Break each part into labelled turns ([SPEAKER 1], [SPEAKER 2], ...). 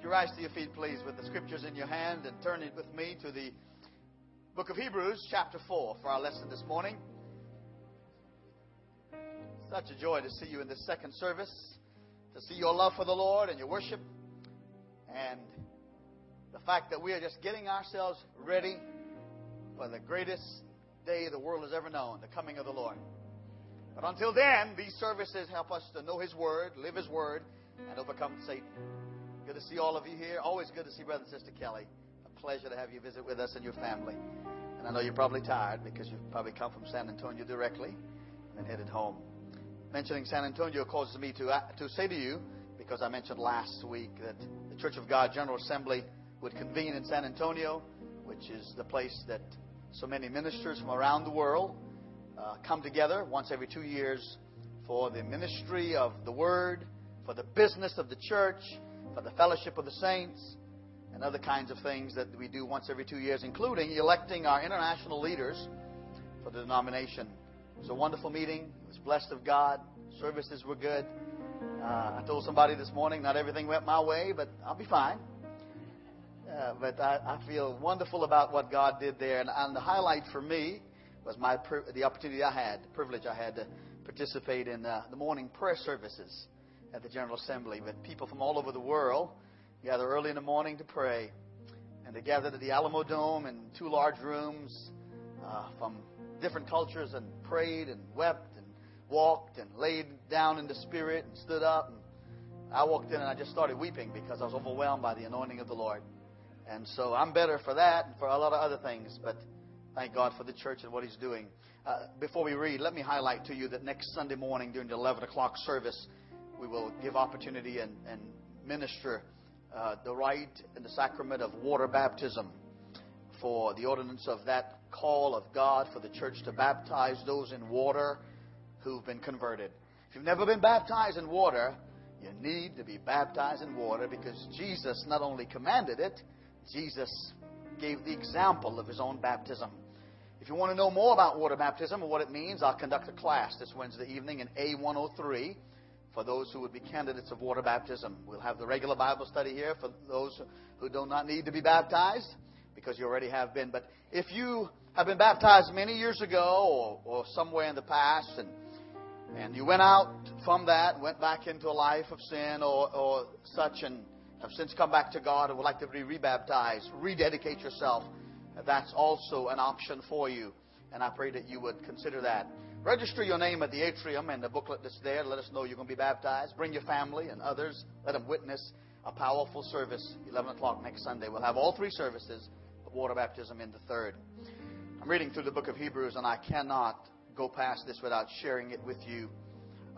[SPEAKER 1] Would you rise to your feet, please, with the scriptures in your hand and turn it with me to the book of Hebrews, chapter 4, for our lesson this morning. Such a joy to see you in this second service, to see your love for the Lord and your worship, and the fact that we are just getting ourselves ready for the greatest day the world has ever known, the coming of the Lord. But until then, these services help us to know His Word, live His Word, and overcome Satan. Good to see all of you here. Always good to see Brother and Sister Kelly. A pleasure to have you visit with us and your family. And I know you're probably tired because you've probably come from San Antonio directly and then headed home. Mentioning San Antonio causes me to, uh, to say to you, because I mentioned last week that the Church of God General Assembly would convene in San Antonio, which is the place that so many ministers from around the world uh, come together once every two years for the ministry of the Word, for the business of the church, for the fellowship of the saints, and other kinds of things that we do once every two years, including electing our international leaders for the denomination. It was a wonderful meeting. It was blessed of God. Services were good. Uh, I told somebody this morning not everything went my way, but I'll be fine. Uh, but I, I, feel wonderful about what God did there. And, and the highlight for me was my the opportunity I had, the privilege I had to participate in uh, the morning prayer services at the General Assembly with people from all over the world gather early in the morning to pray. And they gathered at the Alamodome in two large rooms uh, from different cultures and prayed and wept and walked and laid down in the Spirit and stood up. And I walked in and I just started weeping because I was overwhelmed by the anointing of the Lord. And so I'm better for that and for a lot of other things, but thank God for the church and what He's doing. Uh, before we read, let me highlight to you that next Sunday morning during the 11 o'clock service, we will give opportunity and, and minister uh, the rite and the sacrament of water baptism for the ordinance of that call of God for the church to baptize those in water who've been converted. If you've never been baptized in water, you need to be baptized in water because Jesus not only commanded it, Jesus gave the example of his own baptism. If you want to know more about water baptism and what it means, I'll conduct a class this Wednesday evening in A103 for those who would be candidates of water baptism. We'll have the regular Bible study here for those who do not need to be baptized because you already have been. But if you have been baptized many years ago or, or somewhere in the past and and you went out from that, went back into a life of sin or, or such, and have since come back to God and would like to be rebaptized, rededicate yourself, that's also an option for you. And I pray that you would consider that. Register your name at the atrium and the booklet that's there. Let us know you're going to be baptized. Bring your family and others. Let them witness a powerful service, 11 o'clock next Sunday. We'll have all three services, but water baptism in the third. I'm reading through the book of Hebrews, and I cannot go past this without sharing it with you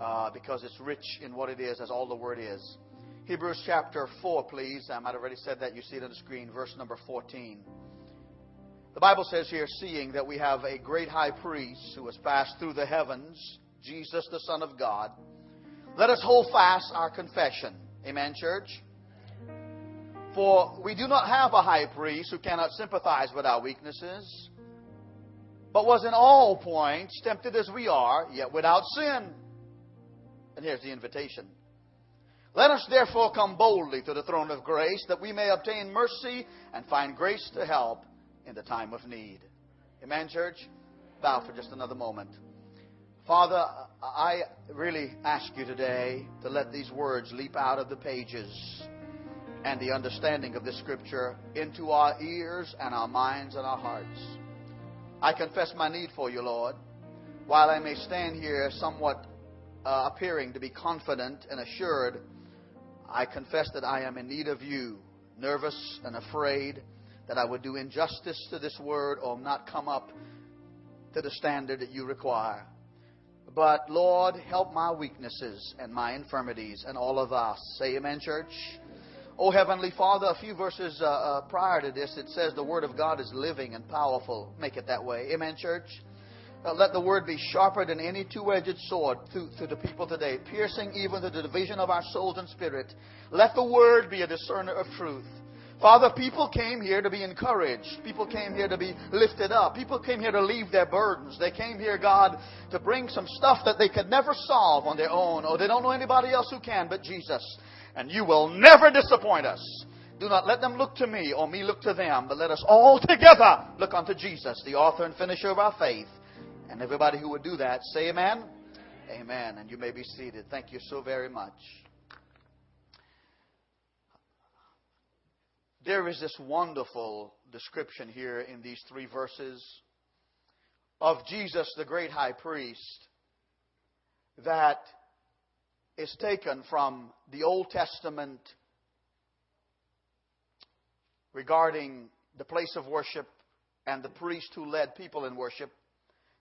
[SPEAKER 1] uh, because it's rich in what it is, as all the Word is. Hebrews chapter 4, please. I might have already said that. You see it on the screen, verse number 14. The Bible says here, seeing that we have a great high priest who has passed through the heavens, Jesus, the Son of God, let us hold fast our confession. Amen, church? For we do not have a high priest who cannot sympathize with our weaknesses, but was in all points tempted as we are, yet without sin. And here's the invitation. Let us therefore come boldly to the throne of grace that we may obtain mercy and find grace to help in the time of need. Amen, church? Bow for just another moment. Father, I really ask you today to let these words leap out of the pages and the understanding of this Scripture into our ears and our minds and our hearts. I confess my need for you, Lord. While I may stand here somewhat uh, appearing to be confident and assured, I confess that I am in need of you, nervous and afraid that I would do injustice to this word or not come up to the standard that you require. But Lord, help my weaknesses and my infirmities and all of us. Say amen, church. Oh, Heavenly Father, a few verses uh, uh, prior to this, it says the Word of God is living and powerful. Make it that way. Amen, church. Uh, let the Word be sharper than any two-edged sword to, to the people today, piercing even to the division of our souls and spirit. Let the Word be a discerner of truth. Father, people came here to be encouraged. People came here to be lifted up. People came here to leave their burdens. They came here, God, to bring some stuff that they could never solve on their own, or they don't know anybody else who can but Jesus. And you will never disappoint us. Do not let them look to me or me look to them, but let us all together look unto Jesus, the author and finisher of our faith. And everybody who would do that, say amen. Amen. And you may be seated. Thank you so very much. There is this wonderful description here in these three verses of Jesus, the great high priest, that is taken from the Old Testament regarding the place of worship and the priest who led people in worship,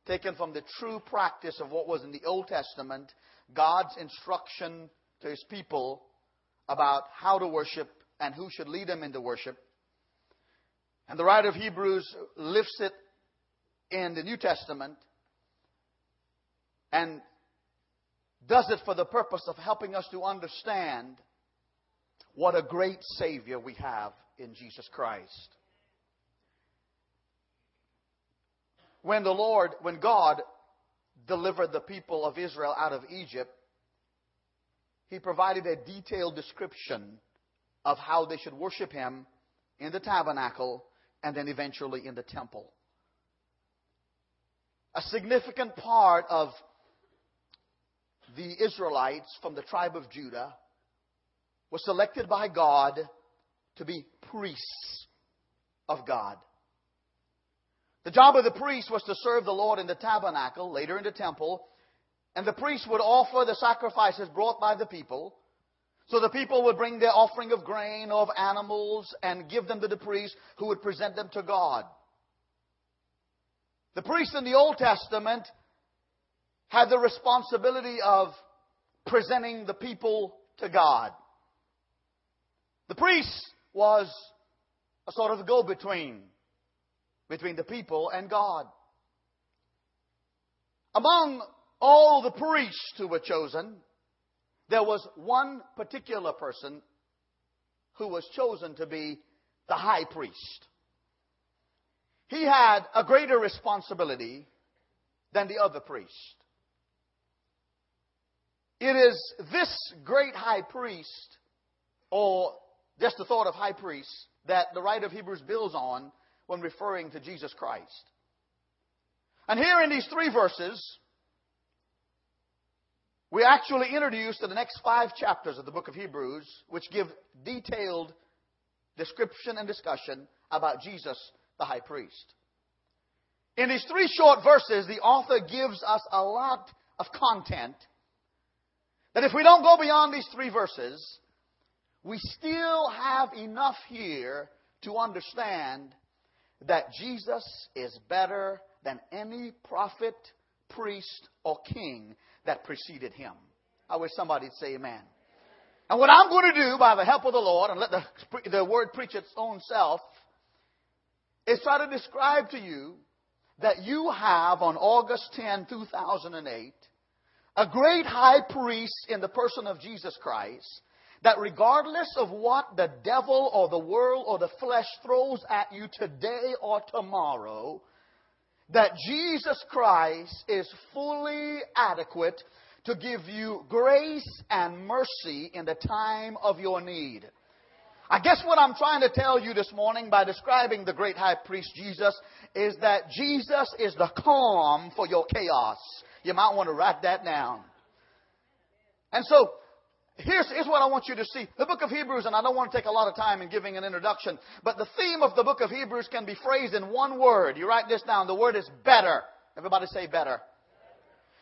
[SPEAKER 1] taken from the true practice of what was in the Old Testament, God's instruction to his people about how to worship and who should lead them into worship. And the writer of Hebrews lifts it in the New Testament and does it for the purpose of helping us to understand what a great Savior we have in Jesus Christ. When the Lord, when God delivered the people of Israel out of Egypt, He provided a detailed description of how they should worship Him in the tabernacle and then eventually in the temple. A significant part of the Israelites from the tribe of Judah was selected by God to be priests of God. The job of the priest was to serve the Lord in the tabernacle, later in the temple, and the priest would offer the sacrifices brought by the people. So the people would bring their offering of grain of animals and give them to the priest who would present them to God. The priest in the Old Testament had the responsibility of presenting the people to God. The priest was a sort of go between between the people and God. Among all the priests who were chosen, there was one particular person who was chosen to be the high priest. He had a greater responsibility than the other priest. It is this great high priest, or just the thought of high priest, that the writer of Hebrews builds on when referring to Jesus Christ. And here in these three verses, we're actually introduced to the next five chapters of the book of Hebrews, which give detailed description and discussion about Jesus, the high priest. In these three short verses, the author gives us a lot of content that if we don't go beyond these three verses, we still have enough here to understand that Jesus is better than any prophet, priest, or king that preceded him. I wish somebody'd say amen. And what I'm going to do by the help of the Lord and let the, the word preach its own self is try to describe to you that you have on August 10, 2008, a great high priest in the person of Jesus Christ that regardless of what the devil or the world or the flesh throws at you today or tomorrow, that Jesus Christ is fully adequate to give you grace and mercy in the time of your need. I guess what I'm trying to tell you this morning by describing the great high priest Jesus is that Jesus is the calm for your chaos. You might want to write that down. And so, Here's, here's, what I want you to see. The book of Hebrews, and I don't want to take a lot of time in giving an introduction, but the theme of the book of Hebrews can be phrased in one word. You write this down. The word is better. Everybody say better.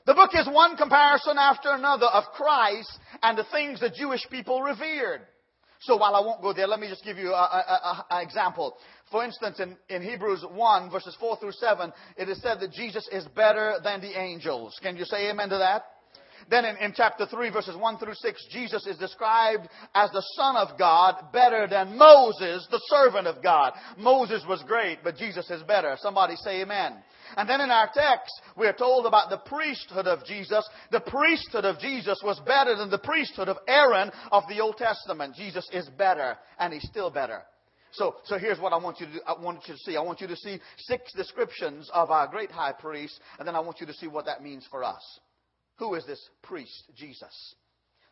[SPEAKER 1] The book is one comparison after another of Christ and the things the Jewish people revered. So while I won't go there, let me just give you an example. For instance, in, in Hebrews 1, verses 4 through 7, it is said that Jesus is better than the angels. Can you say amen to that? Then in, in, chapter 3, verses 1 through 6, Jesus is described as the Son of God better than Moses, the servant of God. Moses was great, but Jesus is better. Somebody say amen. And then in our text, we are told about the priesthood of Jesus. The priesthood of Jesus was better than the priesthood of Aaron of the Old Testament. Jesus is better, and he's still better. So, so here's what I want you to do. I want you to see. I want you to see six descriptions of our great high priest, and then I want you to see what that means for us. Who is this priest, Jesus?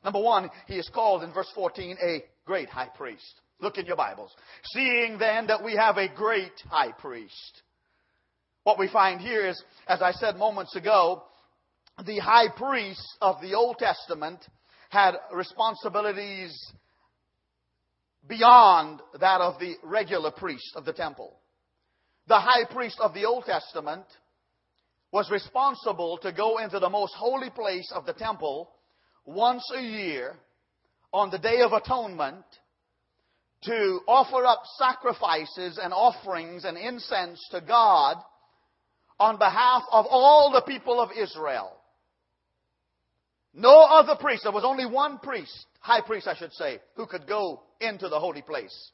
[SPEAKER 1] Number one, he is called in verse 14 a great high priest. Look in your Bibles. Seeing then that we have a great high priest. What we find here is, as I said moments ago, the high priest of the Old Testament had responsibilities beyond that of the regular priest of the temple. The high priest of the Old Testament was responsible to go into the most holy place of the temple once a year on the Day of Atonement to offer up sacrifices and offerings and incense to God on behalf of all the people of Israel. No other priest. There was only one priest, high priest, I should say, who could go into the holy place.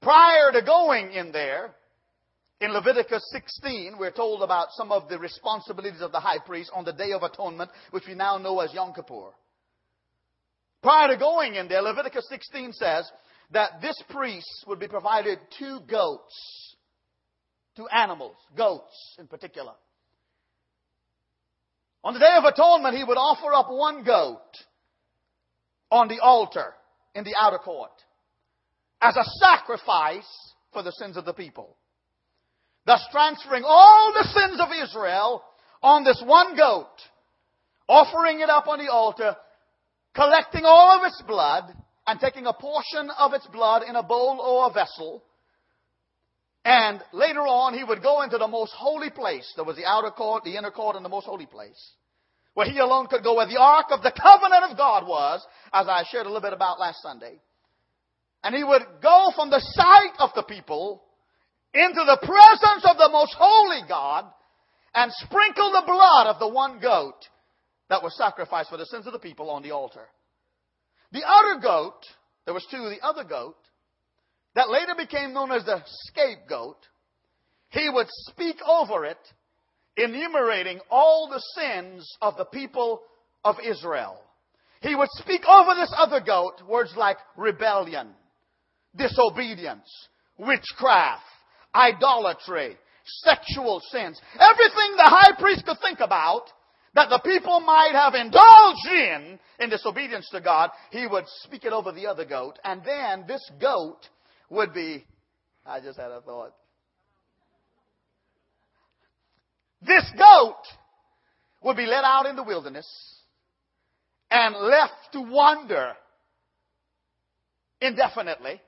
[SPEAKER 1] Prior to going in there, in Leviticus 16, we're told about some of the responsibilities of the high priest on the Day of Atonement, which we now know as Yom Kippur. Prior to going in there, Leviticus 16 says that this priest would be provided two goats, two animals, goats in particular. On the Day of Atonement, he would offer up one goat on the altar in the outer court as a sacrifice for the sins of the people. Thus transferring all the sins of Israel on this one goat, offering it up on the altar, collecting all of its blood, and taking a portion of its blood in a bowl or a vessel. And later on, he would go into the most holy place. There was the outer court, the inner court, and the most holy place. Where he alone could go, where the ark of the covenant of God was, as I shared a little bit about last Sunday. And he would go from the sight of the people into the presence of the most holy God and sprinkle the blood of the one goat that was sacrificed for the sins of the people on the altar. The other goat, there was two, the other goat, that later became known as the scapegoat, he would speak over it, enumerating all the sins of the people of Israel. He would speak over this other goat words like rebellion, disobedience, witchcraft, idolatry, sexual sins, everything the high priest could think about that the people might have indulged in in disobedience to God, he would speak it over the other goat, and then this goat would be, I just had a thought. This goat would be let out in the wilderness and left to wander indefinitely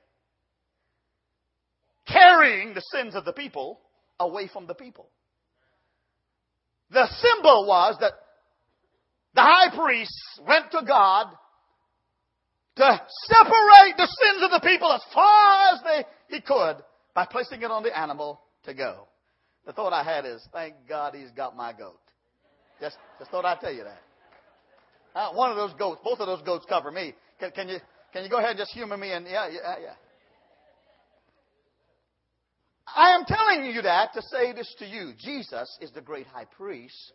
[SPEAKER 1] carrying the sins of the people away from the people. The symbol was that the high priest went to God to separate the sins of the people as far as they, he could by placing it on the animal to go. The thought I had is, thank God he's got my goat. Just, just thought I'd tell you that. Uh, one of those goats, both of those goats cover me. Can, can you, can you go ahead and just humor me and yeah, yeah, yeah. I am telling you that to say this to you. Jesus is the great high priest.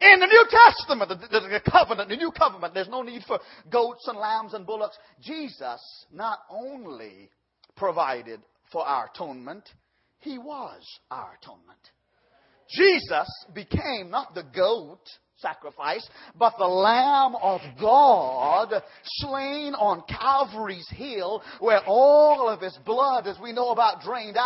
[SPEAKER 1] In the New Testament, the, the, the, covenant, the new covenant, there's no need for goats and lambs and bullocks. Jesus not only provided for our atonement, He was our atonement. Jesus became not the goat sacrifice, but the Lamb of God slain on Calvary's hill, where all of his blood, as we know about, drained out